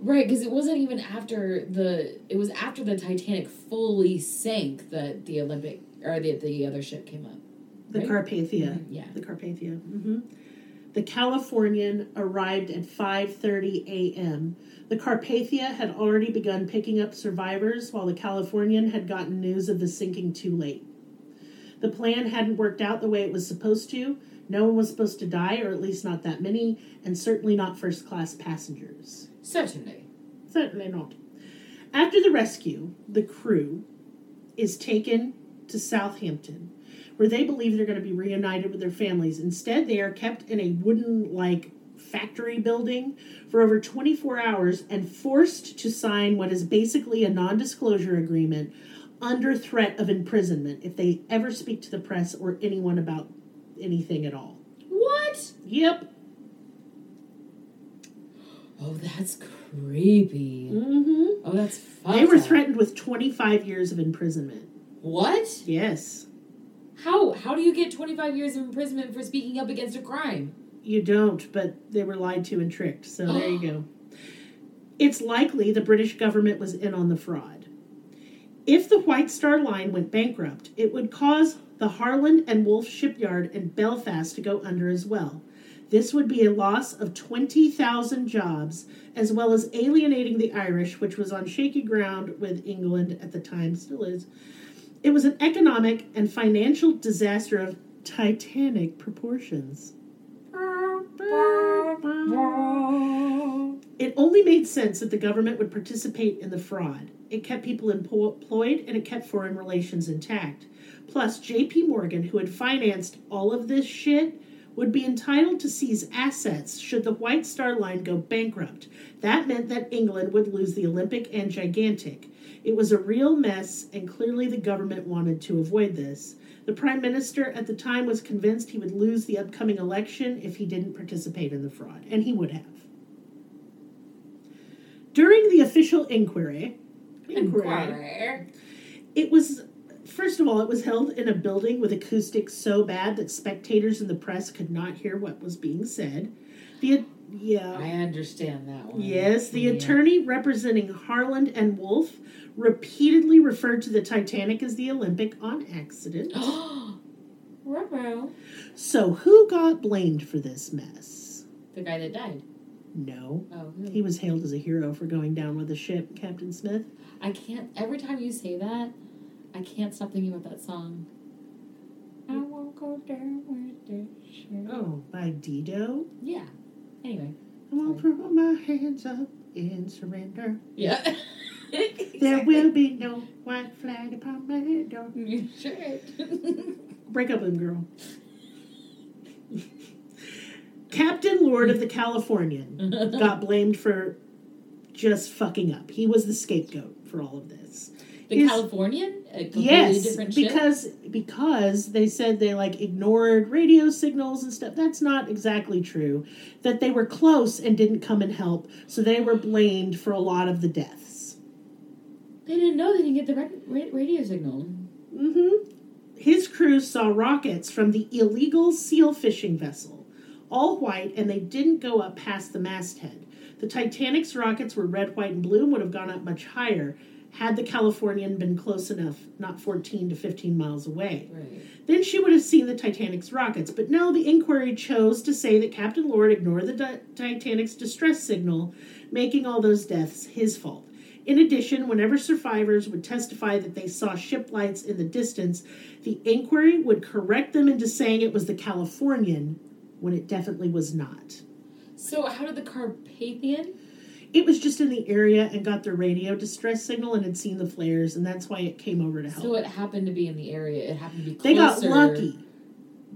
Right, because it wasn't even after the. It was after the Titanic fully sank that the Olympic or the the other ship came up. The Right? Carpathia. Mhm, yeah. The Carpathia. hmm The Californian arrived at 5:30 a.m. The Carpathia had already begun picking up survivors, while the Californian had gotten news of the sinking too late. The plan hadn't worked out the way it was supposed to. No one was supposed to die, or at least not that many, and certainly not first class passengers. Certainly. Certainly not. After the rescue, the crew is taken to Southampton, where they believe they're going to be reunited with their families. Instead, they are kept in a wooden, like, factory building for over 24 hours and forced to sign what is basically a non disclosure agreement under threat of imprisonment if they ever speak to the press or anyone about anything at all. What? Yep. Oh, that's creepy. hmm Oh, that's They were up. threatened with 25 years of imprisonment. What? Yes. How how do you get twenty five years of imprisonment for speaking up against a crime? You don't, but they were lied to and tricked. So there you go. It's likely the British government was in on the fraud. If the White Star Line went bankrupt, it would cause the Harland and Wolff shipyard in Belfast to go under as well. This would be a loss of 20,000 jobs, as well as alienating the Irish, which was on shaky ground with England at the time, still is. It was an economic and financial disaster of titanic proportions. It only made sense that the government would participate in the fraud. It kept people employed and it kept foreign relations intact. Plus, JP Morgan, who had financed all of this shit, would be entitled to seize assets should the White Star Line go bankrupt. That meant that England would lose the Olympic and Gigantic. It was a real mess, and clearly the government wanted to avoid this. The Prime Minister at the time was convinced he would lose the upcoming election if he didn't participate in the fraud, and he would have. During the official inquiry, Inquiry. it was first of all it was held in a building with acoustics so bad that spectators and the press could not hear what was being said the yeah I understand that one. yes the Yeah. attorney representing harland and wolf repeatedly referred to the titanic as the olympic on accident so who got blamed for this mess The guy that died. no Oh, he was hailed as a hero for going down with the ship captain smith I can't. Every time you say that, I can't stop thinking about that song. I won't go down with the ship. oh by dido Yeah. Anyway. i won't throw my hands up in surrender Yeah. There will be no white flag upon my door. You should. Break up with him, girl. Captain Lord of the Californian got blamed for just fucking up. He was the scapegoat for all of this. the His- Californian? A Yes, because because they said they like ignored radio signals and stuff. That's not exactly true. That they were close and didn't come and help, so they were blamed for a lot of the deaths. They didn't know they didn't get the ra- radio signal. Mm-hmm. His crew saw rockets from the illegal seal fishing vessel, all white, and they didn't go up past the masthead. The Titanic's rockets were red, white, and blue and would have gone up much higher had the Californian been close enough, not 14 to 15 miles away. Right. Then she would have seen the Titanic's rockets. But no, the inquiry chose to say that Captain Lord ignored the Di- Titanic's distress signal, making all those deaths his fault. In addition, whenever survivors would testify that they saw ship lights in the distance, the inquiry would correct them into saying it was the Californian when it definitely was not. So how did the Carpathian? It was just in the area and got their radio distress signal and had seen the flares, and that's why it came over to help. So it happened to be in the area. It happened to be they got lucky.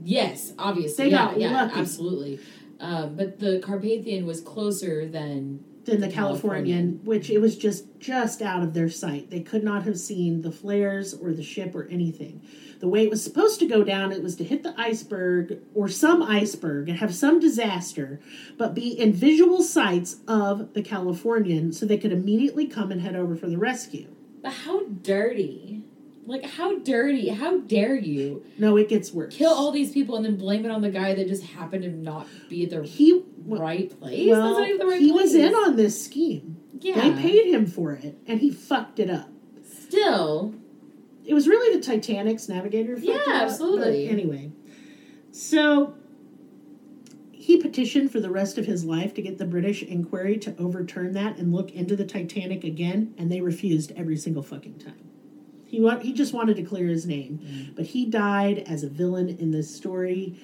Yes, obviously. They yeah, got yeah, lucky. absolutely. Um, but the Carpathian was closer than than the Californian, Californian. which it was just just out of their sight. They could not have seen the flares or the ship or anything. The way it was supposed to go down, it was to hit the iceberg or some iceberg and have some disaster, but be in visual sights of the Californian so they could immediately come and head over for the rescue. But how dirty? Like how dirty? How dare you No, it gets worse. kill all these people and then blame it on the guy that just happened to not be at the he well, right place? well, That's not even the right he place. was in on this scheme. Yeah. They paid him for it, and he fucked it up. Still, it was really the Titanic's navigator. Yeah, up, absolutely. anyway, so he petitioned for the rest of his life to get the British inquiry to overturn that and look into the Titanic again, and they refused every single fucking time. He wa- he just wanted to clear his name, Mm. but he died as a villain in this story,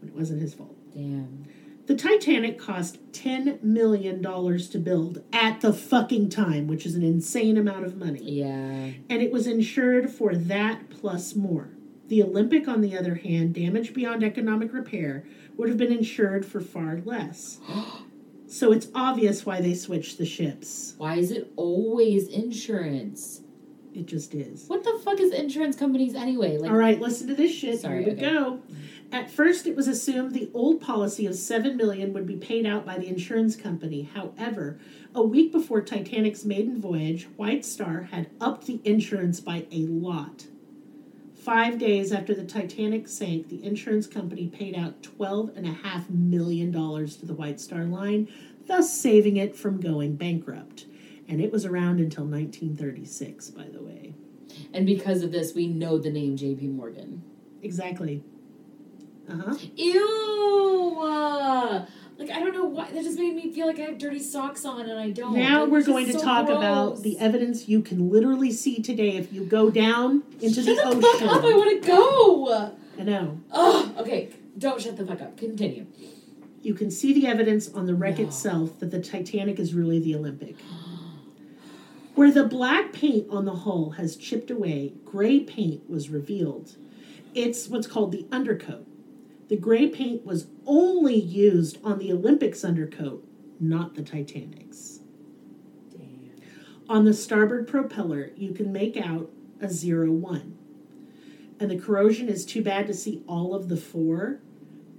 but it wasn't his fault. damn. The Titanic cost $10 million to build at the fucking time, which is an insane amount of money Yeah. and it was insured for that plus more. The Olympic, on the other hand, damage beyond economic repair, would have been insured for far less. so it's obvious why they switched the ships. Why is it always insurance? It just is. What the fuck is insurance companies anyway? Like All right, listen to this shit. Sorry, Here we okay. go. At first, it was assumed the old policy of seven million would be paid out by the insurance company. However, a week before Titanic's maiden voyage, White Star had upped the insurance by a lot. Five days after the Titanic sank, the insurance company paid out twelve and a half million dollars to the White Star Line, thus saving it from going bankrupt. And it was around until 1936, by the way. and because of this we know the name JP Morgan. Exactly. Uh huh. Ew! Uh, like I don't know why that just made me feel like I have dirty socks on and I don't. Now Like, we're going to so talk about the evidence you can literally see today if you go down into Shut the the fuck ocean. up! I want to go. I know. Oh, okay. Don't shut the fuck up. Continue. you can see the evidence on the wreck itself that the Titanic is really the Olympic. Where the black paint on the hull has chipped away, gray paint was revealed. It's what's called the undercoat. The gray paint was only used on the Olympic's undercoat, not the Titanic's. On the starboard propeller, you can make out a zero one. And the corrosion is too bad to see all of the four,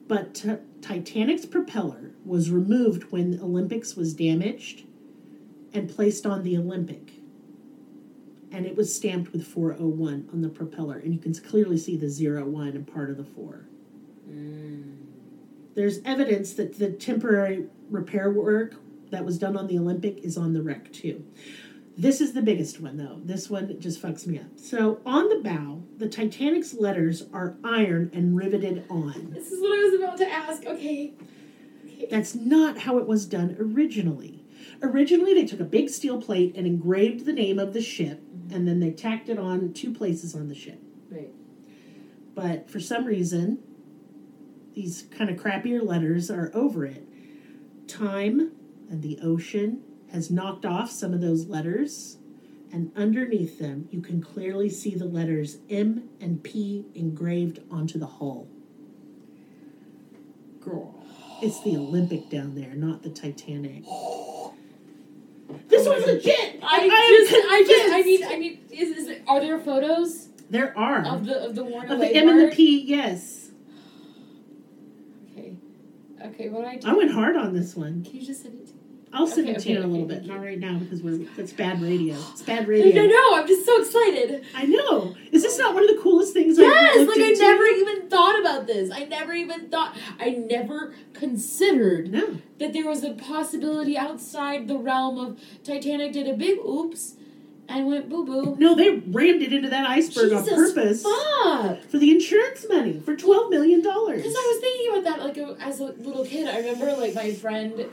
but Ti- Titanic's propeller was removed when the Olympics was damaged and placed on the Olympic. And it was stamped with 401 on the propeller, and you can clearly see the 01 and part of the 4. Hmm. There's evidence that the temporary repair work that was done on the Olympic is on the wreck too. This is the biggest one though. This one just fucks me up. So on the bow, the Titanic's letters are iron and riveted on. This is what I was about to ask. Okay. That's not how it was done originally. Originally, they took a big steel plate and engraved the name of the ship, and then they tacked it on two places on the ship. Right. But for some reason, these kind of crappier letters are over it. Time and the ocean has knocked off some of those letters, and underneath them, you can clearly see the letters M and P engraved onto the hull. Girl, it's the Olympic down there, not the Titanic. This was legit. I am just, I just, I convinced. need, I need. Is, is are there photos There are of the of the Warner of the Lake M and the? P. Yes, Okay. Okay. What do I do? I went hard on this one. Can you just send it to me? I'll send Okay, it to you in okay, a little okay, bit. Not right now because we're that's bad radio. It's bad I radio. know. I'm just so excited. I know. Is this not one of the coolest things? Yes, I've like I never even thought about this. I never even thought. I never considered No. that there was a possibility outside the realm of Titanic did a big oops and went boo boo. No, they rammed it into that iceberg Jesus on purpose fuck! for the insurance money for twelve million dollars. Because I was thinking about that like as a little kid. I remember like my friend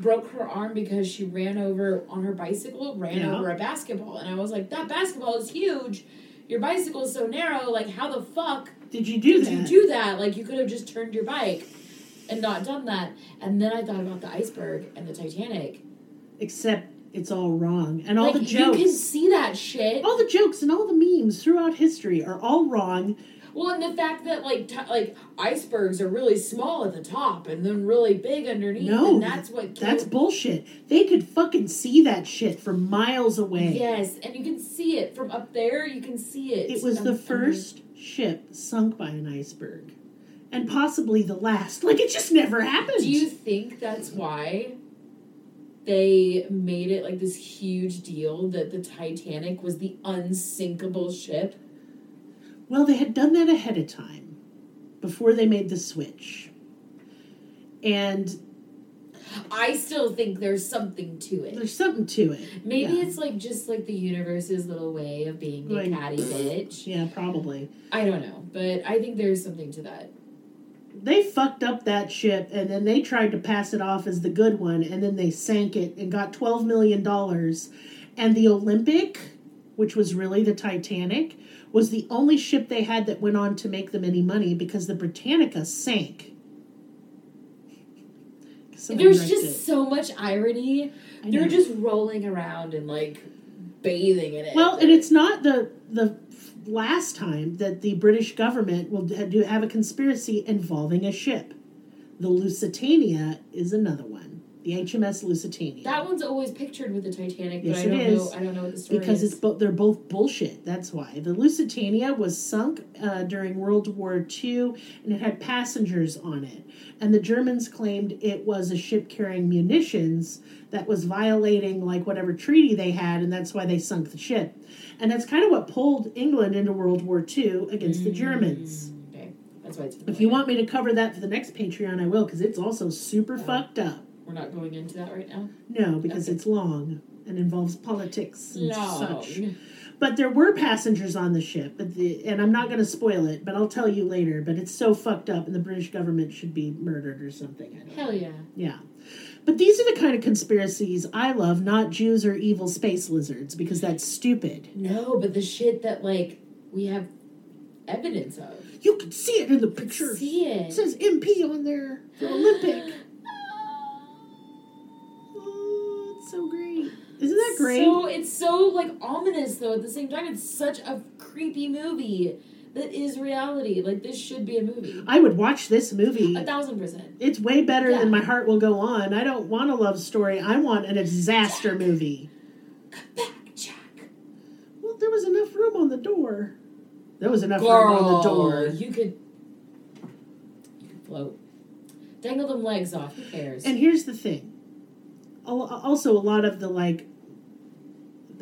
broke her arm because she ran over on her bicycle, ran Yeah. over a basketball, and I was like, that basketball is huge. Your bicycle is so narrow. Like, how the fuck Did you do did that? you do that? Like, you could have just turned your bike and not done that. And then I thought about the iceberg and the Titanic. Except it's all wrong, and all like, the jokes, you can see that shit. all the jokes, and all the memes throughout history are all wrong. Well, and the fact that like t- like icebergs are really small at the top and then really big underneath, No, and that's what That's bullshit. They could fucking see that shit from miles away. Yes, and you can see it from up there. You can see it. It was Um, the um, first ship sunk by an iceberg, and possibly the last. Like it just never happened. Do you think that's why they made it like this huge deal that the Titanic was the unsinkable ship? Well, they had done that ahead of time, before they made the switch, and I still think there's something to it. there's something to it. Maybe Yeah. it's like just like the universe's little way of being a Like- catty bitch. Yeah, probably. I don't know, but I think there's something to that. They fucked up that ship, and then they tried to pass it off as the good one, and then they sank it and got twelve million dollars. And the Olympic, which was really the Titanic, was the only ship they had that went on to make them any money because the Britannica sank. There's just it. so much irony. They're just rolling around and like bathing in it. Well, and it's not the the last time that the British government will do have a conspiracy involving a ship. The Lusitania is another one. The HMS Lusitania. that one's always pictured with the Titanic, Yes, but I it don't is. know. I don't know what the story because is. it's both they're both bullshit. That's why the Lusitania was sunk uh, during World War II, and it had passengers on it. And the Germans claimed it was a ship carrying munitions that was violating like whatever treaty they had, and that's why they sunk the ship. And that's kind of what pulled England into World War II against the Germans. okay, that's why it's. If you want me to cover that for the next Patreon, I will, because it's also super fucked up. We're not going into that right now. No, because Okay. it's long and involves politics and No. such. But there were passengers on the ship, but the, and I'm not going to spoil it, but I'll tell you later. But it's so fucked up, and the British government should be murdered or something. I don't. Hell yeah. Yeah. But these are the kind of conspiracies I love, not Jews or evil space lizards, because that's stupid. No, but the shit that like we have evidence of. You can see it in the picture. See It it. says MP on there for Olympic. So it's so like ominous though at the same time. It's such a creepy movie that is reality. Like this should be a movie. I would watch this movie. A thousand percent. It's way better Yeah. than My Heart Will Go On. I don't want a love story. I want a disaster movie. Back, Jack. Well, there was enough room on the door. There was enough room on the door. you could you could float. Dangle them legs off. Who cares? And here's the thing. Also, a lot of the like,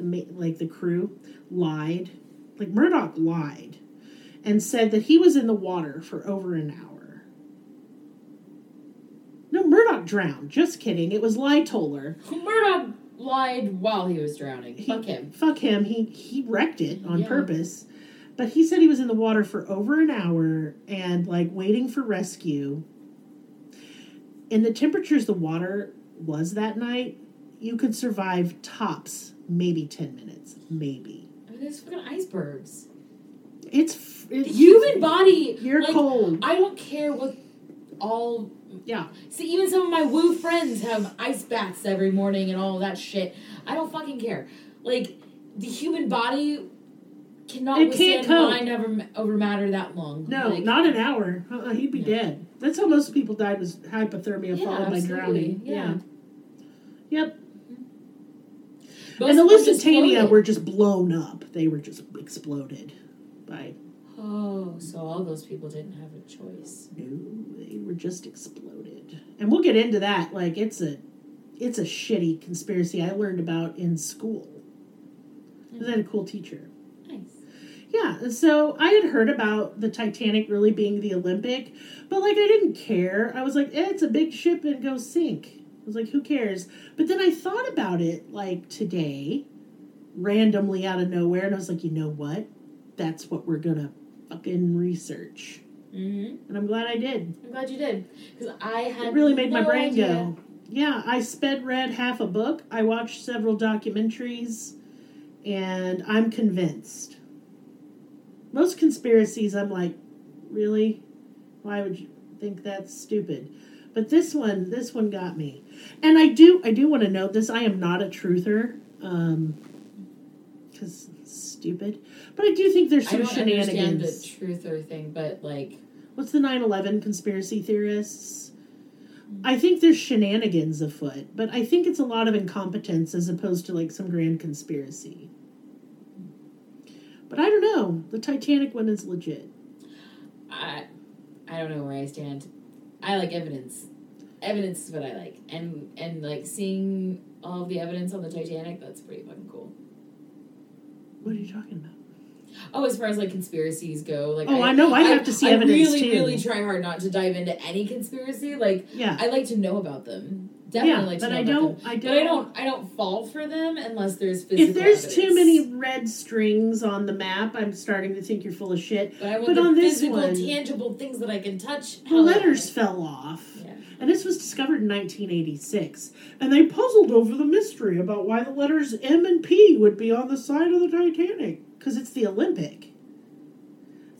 the like the crew lied. Like Murdoch lied, and said that he was in the water for over an hour. No, Murdoch drowned. Just kidding. It was Lightoller. Murdoch lied while he was drowning. Fuck him. Fuck him. He he wrecked it on Yeah. purpose. But he said he was in the water for over an hour and like waiting for rescue. In the temperatures the water was that night, you could survive tops maybe 10 minutes, maybe. I mean, there's fucking icebergs. It's f- it, The human body. You're like, cold. I don't care what all. Yeah. See, even some of my woo friends have ice baths every morning and all that shit. I don't fucking care. Like the human body cannot It can't withstand mind over over matter that long. No, Like, not an hour. Uh-uh, he'd be Yeah. dead. That's how most people died was hypothermia Yeah, followed by absolutely. drowning. Yeah. Yep. And the of them just Lusitania were just blown up. They were just exploded by Oh, so all those people didn't have a choice. No, they were just exploded. And we'll get into that. Like it's a it's a shitty conspiracy I learned about in school. I had a cool teacher. Nice. Yeah, so I had heard about the Titanic really being the Olympic, but like I didn't care. I was like, eh, it's a big ship and go sink. I was like, who cares? But then I thought about it like today, randomly out of nowhere, and I was like, you know what? That's what we're gonna fucking research. hmm And I'm glad I did. I'm glad you did because I had It really made my brain idea. go. Yeah, I sped read half a book. I watched several documentaries, and I'm convinced. Most conspiracies, I'm like, really? Why would you think that's stupid? But this one, this one got me. And I do, I do want to note this. I am not a truther, um, because stupid. But I do think there's I some don't understand the shenanigans. truther thing, but like, What's the 9/11 conspiracy theorists? I think there's shenanigans afoot, but I think it's a lot of incompetence as opposed to like some grand conspiracy. But I don't know. The Titanic one is legit. I, I don't know where I stand. I like evidence. Evidence is what I like, and and like seeing all the evidence on the Titanic. That's pretty fucking cool. What are you talking about? Oh, as far as like conspiracies go, like Oh, I know, I have to see I evidence really, too. really try hard not to dive into any conspiracy. Like Yeah. I like to know about them. Definitely Yeah, like to but I don't-. I But I don't- don't. I don't fall for them unless there's physical. If there's too many red strings on the map, I'm starting to think you're full of shit. but I want but the on this physical, one- tangible things that I can touch. The letters fell off. Yeah. And this was discovered in 1986. And they puzzled over the mystery about why the letters M and P would be on the side of the Titanic. Because it's the Olympic.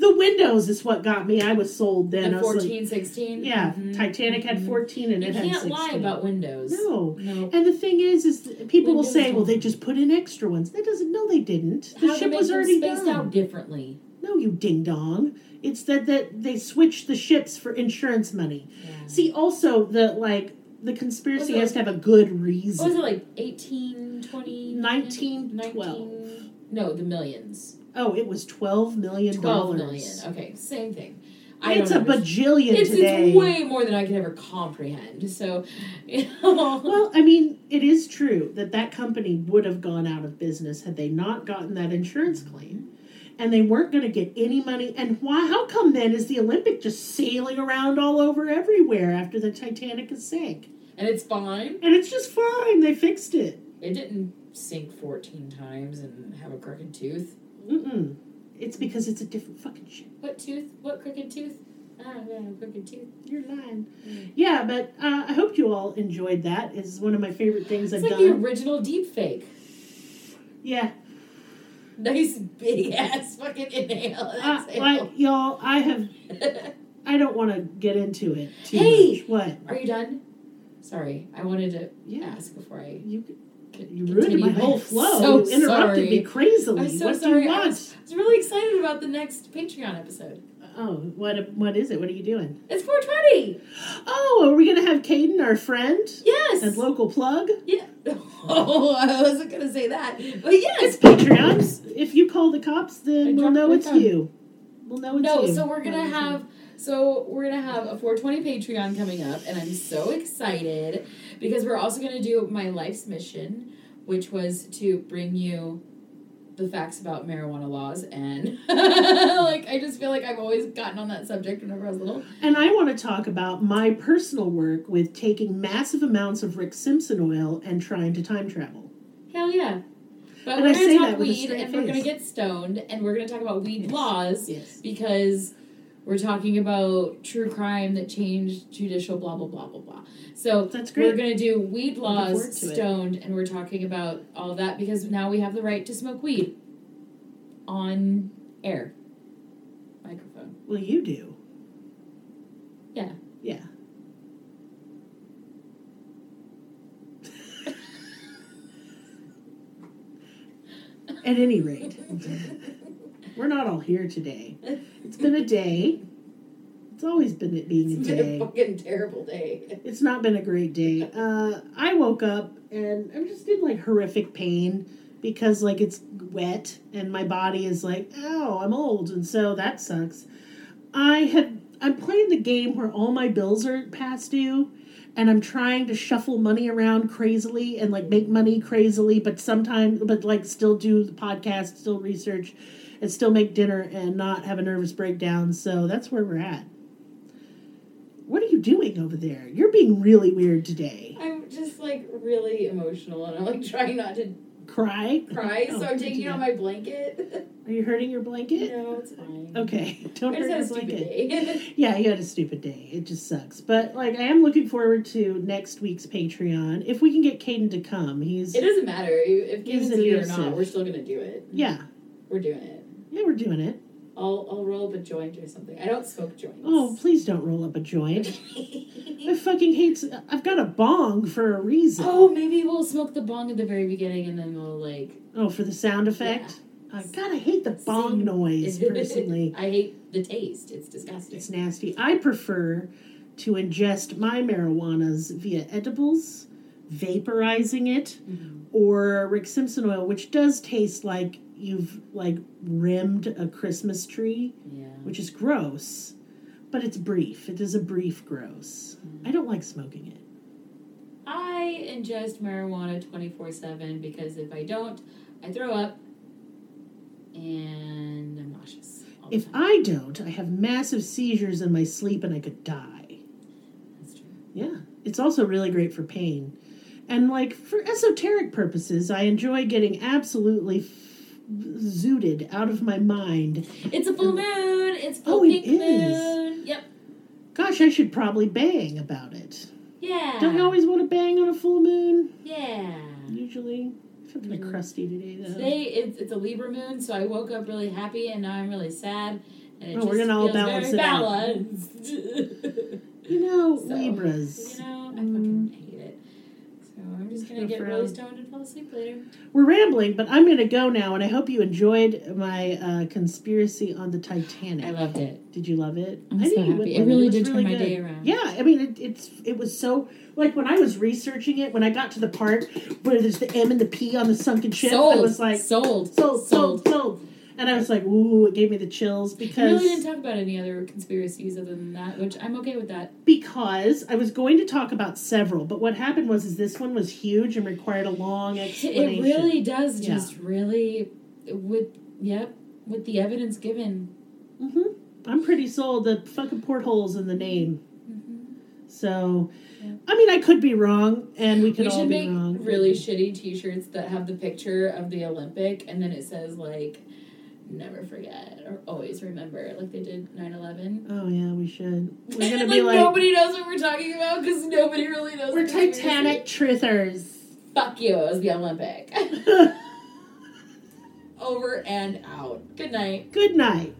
The windows is what got me. I was sold then. The I was 14, 16. like, yeah, Mhm. Titanic had 14 and You it had 16. You can't 16. lie about windows. No. No. And the thing is, is that people will say, well, they just put in extra ones. That doesn't, no, they didn't. The How ship was already spaced done. out differently. No, you ding dong. It's that that they switched the ships for insurance money. Yeah. See, also the like the conspiracy Was it has to have a good reason. What was reason. it like 18, 20? 1912. 19 No, the millions. Oh, it was twelve million dollars. million. Okay, same thing. I It's a understand. bajillion It's, today. it's way more than I could ever comprehend. So, you know. well, I mean, it is true that that company would have gone out of business had they not gotten that insurance claim, and they weren't going to get any money. And why? How come then is the Olympic just sailing around all over everywhere after the Titanic is sank? and it's fine. And it's just fine. They fixed it. It didn't sink 14 times and have a crooked tooth. Mm-mm. It's because it's a different fucking ship. What tooth? What crooked tooth? Ah, yeah, crooked tooth. You're lying. Mm. Yeah, but uh, I hope you all enjoyed that. It's one of my favorite things It's I've done. like the original deep fake. Yeah. Nice big ass fucking inhale. Uh, exhale. like, y'all, I have. I don't want to get into it too Hey! much. What? Are you done? Sorry, I wanted to Yeah. ask before I You You ruined my whole flow. So you interrupted sorry. me crazily. I'm so what sorry. do you I want? was, I was really excited about the next Patreon episode. Oh, what what is it? What are you doing? It's 420. Oh, are we gonna have Caden, our friend, Yes. and local plug? yeah. Oh, I wasn't gonna say that, but yes. It's Patreon. If you call the cops, I then we'll know it's phone. you. We'll know it's No, you. No, so we're gonna have so we're gonna have a 420 Patreon coming up, and I'm so excited because we're also gonna do my life's mission, which was to bring you the facts about marijuana laws, and like I just feel like I've always gotten on that subject whenever I was little. And I want to talk about my personal work with taking massive amounts of Rick Simpson oil and trying to time travel. Hell yeah! But And we're gonna talk that with a weed, and we're gonna get stoned, and we're gonna talk about weed laws. Yes. because we're talking about true crime that changed judicial blah blah blah blah blah. So That's we're gonna do weed laws to it. stoned, and we're talking about all that because now we have the right to smoke weed on air microphone. Well, you do. Yeah. Yeah. At any rate, we're not all here today. It's been a day. It's always been it being a It's been a day. fucking terrible day. It's not been a great day. Uh, I woke up and I'm just in like horrific pain because like it's wet and my body is like, ow, I'm old, and so that sucks. I had I'm playing the game where all my bills are past due, and I'm trying to shuffle money around crazily and like make money crazily, but sometimes but like still do the podcast, still research, and still make dinner and not have a nervous breakdown. So that's where we're at. What are you doing over there? You're being really weird today. I'm just like really emotional, and I'm like trying not to Cry? cry, Oh, so I'm taking out my blanket. Are you hurting your blanket? no, it's fine. Okay, don't hurt your blanket. Yeah, you had a stupid day. It just sucks. But like, I am looking forward to next week's Patreon. If we can get Caden to come, he's It doesn't matter if He's here or not. We're still gonna do it. yeah, We're doing it. Yeah, we're doing it. I'll I'll roll up a joint or something. I don't smoke joints. Oh, please don't roll up a joint. I fucking hate. I've got a bong for a reason. oh, maybe we'll smoke the bong at the very beginning, and then we'll like. Oh, for the sound effect. I God, I hate the bong See? noise personally. I hate the taste. It's disgusting. It's nasty. I prefer to ingest my marijuanas via edibles, vaporizing it, Mm-hmm. or Rick Simpson oil, which does taste like you've like rimmed a Christmas tree, yeah. which is gross, but it's brief. It is a brief gross. Mm-hmm. I don't like smoking it. I ingest marijuana twenty four seven because if I don't, I throw up, and I'm nauseous. If. I don't, I have massive seizures in my sleep and I could die. That's true. Yeah. It's also really great for pain. And like for esoteric purposes, I enjoy getting absolutely zooted out of my mind. It's a full moon. It's full Oh, it pink is. moon. Yep. Gosh, I should probably bang about it. Yeah. Don't you always want to bang on a full moon? Yeah. Usually. I feel kind of crusty today, though. Today it's, it's a Libra moon, so I woke up really happy, and now I'm really sad. And it Oh, just we're gonna all balance it out. balanced. You know, So, Libras. You know, I Mm. fucking hate it. So I'm just gonna get really stoned and fall asleep later. We're rambling, but I'm going to go now, and I hope you enjoyed my uh, conspiracy on the Titanic. I loved it. Did you love it? I'm I so happy. It really was did turn my day around. Yeah, I mean, it, it's it was so like when I was researching it, when I got to the part where there's the M and the P on the sunken ship, sold. I was like, sold, sold. sold, sold, sold, and I was like, ooh, it gave me the chills because really didn't talk about any other conspiracies other than that, which I'm okay with that. because I was going to talk about several, but what happened was is this one was huge and required a long explanation. It really does Yeah. just really with yep with the evidence given. hmm I'm pretty sold. The fucking portholes in the name. So, Yeah. I mean, I could be wrong, and we could we all should be make wrong. really shitty T-shirts that have the picture of the Olympic, and then it says like, "Never forget" or "Always remember," like they did 9/11. Oh yeah, we should. We're gonna like, be like nobody knows what we're talking about because nobody really knows. we're. Titanic truthers. Fuck you! It was the Olympic. Over and out. Good night. Good night.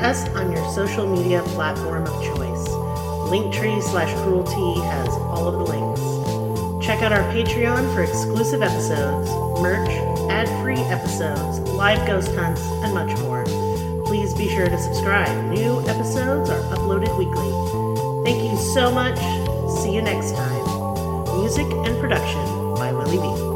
Us on your social media platform of choice. Linktree slash crueltea has all of the links. Check out our Patreon for exclusive episodes, merch, ad free episodes, live ghost hunts, and much more. Please be sure to subscribe. New episodes are uploaded weekly. Thank you so much. See you next time. Music and production by Willie B.